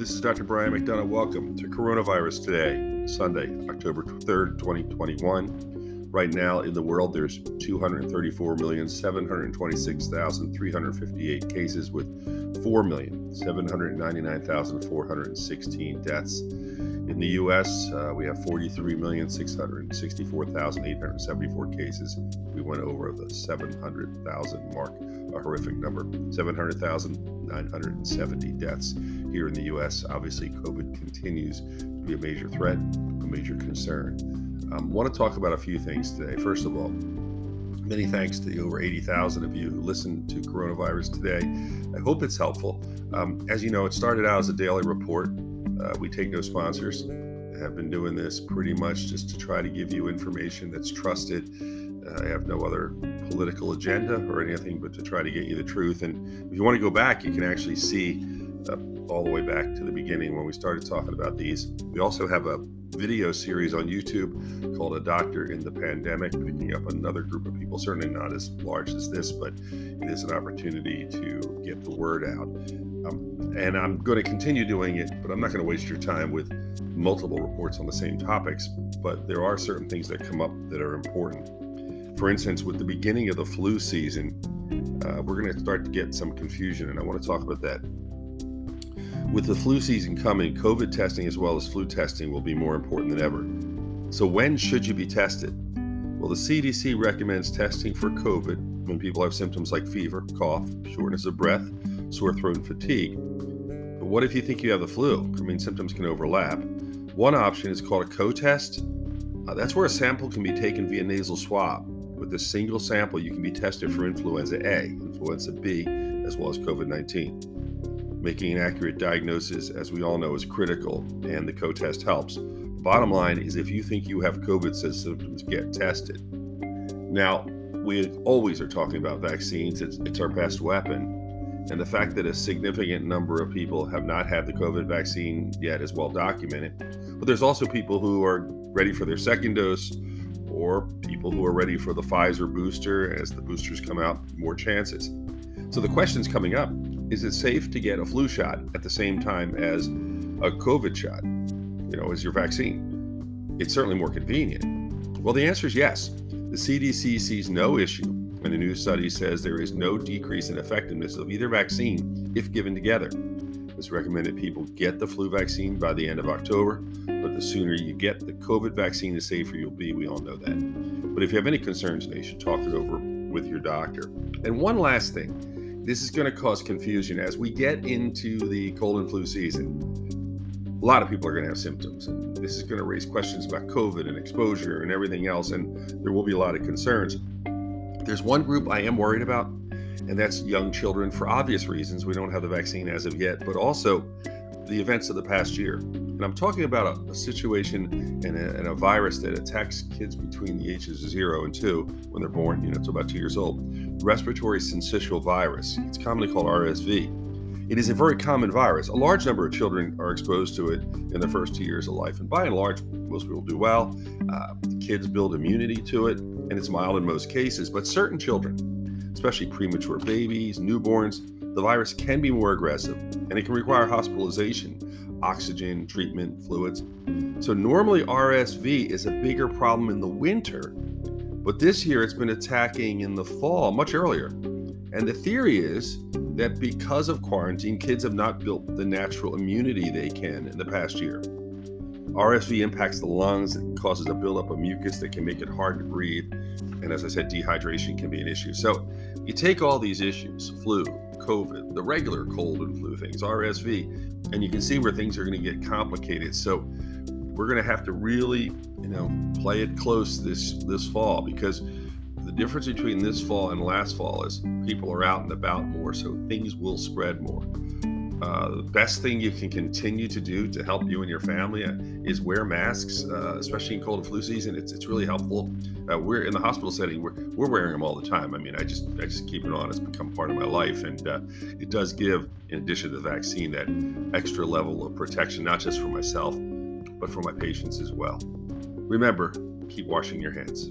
this is Dr. Brian McDonough. Welcome to Coronavirus Today, Sunday, October 3rd, 2021. Right now in the world, there's 234,726,358 cases with 4,799,416 deaths. In the U.S., uh, we have 43,664,874 cases. We went over the 700,000 mark, a horrific number. 700,970 deaths here in the U.S. Obviously, COVID continues to be a major threat, a major concern. I um, want to talk about a few things today. First of all, many thanks to the over 80,000 of you who listened to coronavirus today. I hope it's helpful. Um, as you know, it started out as a daily report uh, we take no sponsors. Have been doing this pretty much just to try to give you information that's trusted. Uh, I have no other political agenda or anything but to try to get you the truth. And if you want to go back, you can actually see all the way back to the beginning when we started talking about these. We also have a video series on YouTube called A Doctor in the Pandemic, picking up another group of people, certainly not as large as this, but it is an opportunity to get the word out. Um, and I'm going to continue doing it, but I'm not going to waste your time with multiple reports on the same topics. But there are certain things that come up that are important. For instance, with the beginning of the flu season, uh, we're going to start to get some confusion, and I want to talk about that. With the flu season coming, COVID testing as well as flu testing will be more important than ever. So, when should you be tested? Well, the CDC recommends testing for COVID when people have symptoms like fever, cough, shortness of breath, sore throat, and fatigue. But what if you think you have the flu? I mean, symptoms can overlap. One option is called a co test. Uh, that's where a sample can be taken via nasal swab. With a single sample, you can be tested for influenza A, influenza B, as well as COVID 19. Making an accurate diagnosis, as we all know, is critical, and the co test helps. Bottom line is if you think you have COVID symptoms, get tested. Now, we always are talking about vaccines, it's, it's our best weapon. And the fact that a significant number of people have not had the COVID vaccine yet is well documented. But there's also people who are ready for their second dose or people who are ready for the Pfizer booster. As the boosters come out, more chances. So the question's coming up is it safe to get a flu shot at the same time as a COVID shot? You know, as your vaccine? It's certainly more convenient. Well, the answer is yes. The CDC sees no issue and a new study says there is no decrease in effectiveness of either vaccine if given together. It's recommended people get the flu vaccine by the end of October, but the sooner you get the COVID vaccine, the safer you'll be. We all know that. But if you have any concerns, you should talk it over with your doctor. And one last thing this is going to cause confusion as we get into the cold and flu season. A lot of people are going to have symptoms, and this is going to raise questions about COVID and exposure and everything else, and there will be a lot of concerns. There's one group I am worried about, and that's young children for obvious reasons. We don't have the vaccine as of yet, but also the events of the past year. And I'm talking about a, a situation and a, and a, virus that attacks kids between the ages of zero and two when they're born, you know, to about two years old. Respiratory syncytial virus. It's commonly called RSV. It is a very common virus. A large number of children are exposed to it in the first two years of life, and by and large, most people do well. Uh, kids build immunity to it and it's mild in most cases, but certain children, especially premature babies, newborns, the virus can be more aggressive and it can require hospitalization, oxygen, treatment, fluids. So, normally RSV is a bigger problem in the winter, but this year it's been attacking in the fall much earlier. And the theory is that because of quarantine, kids have not built the natural immunity they can in the past year. RSV impacts the lungs and causes a buildup of mucus that can make it hard to breathe. And as I said, dehydration can be an issue. So you take all these issues flu, COVID, the regular cold and flu things, RSV, and you can see where things are going to get complicated. So we're going to have to really, you know, play it close this this fall because the difference between this fall and last fall is people are out and about more, so things will spread more. Uh, the best thing you can continue to do to help you and your family uh, is wear masks, uh, especially in cold and flu season. It's, it's really helpful. Uh, we're in the hospital setting. We're, we're wearing them all the time. I mean, I just I just keep it on. It's become part of my life, and uh, it does give, in addition to the vaccine, that extra level of protection, not just for myself, but for my patients as well. Remember, keep washing your hands.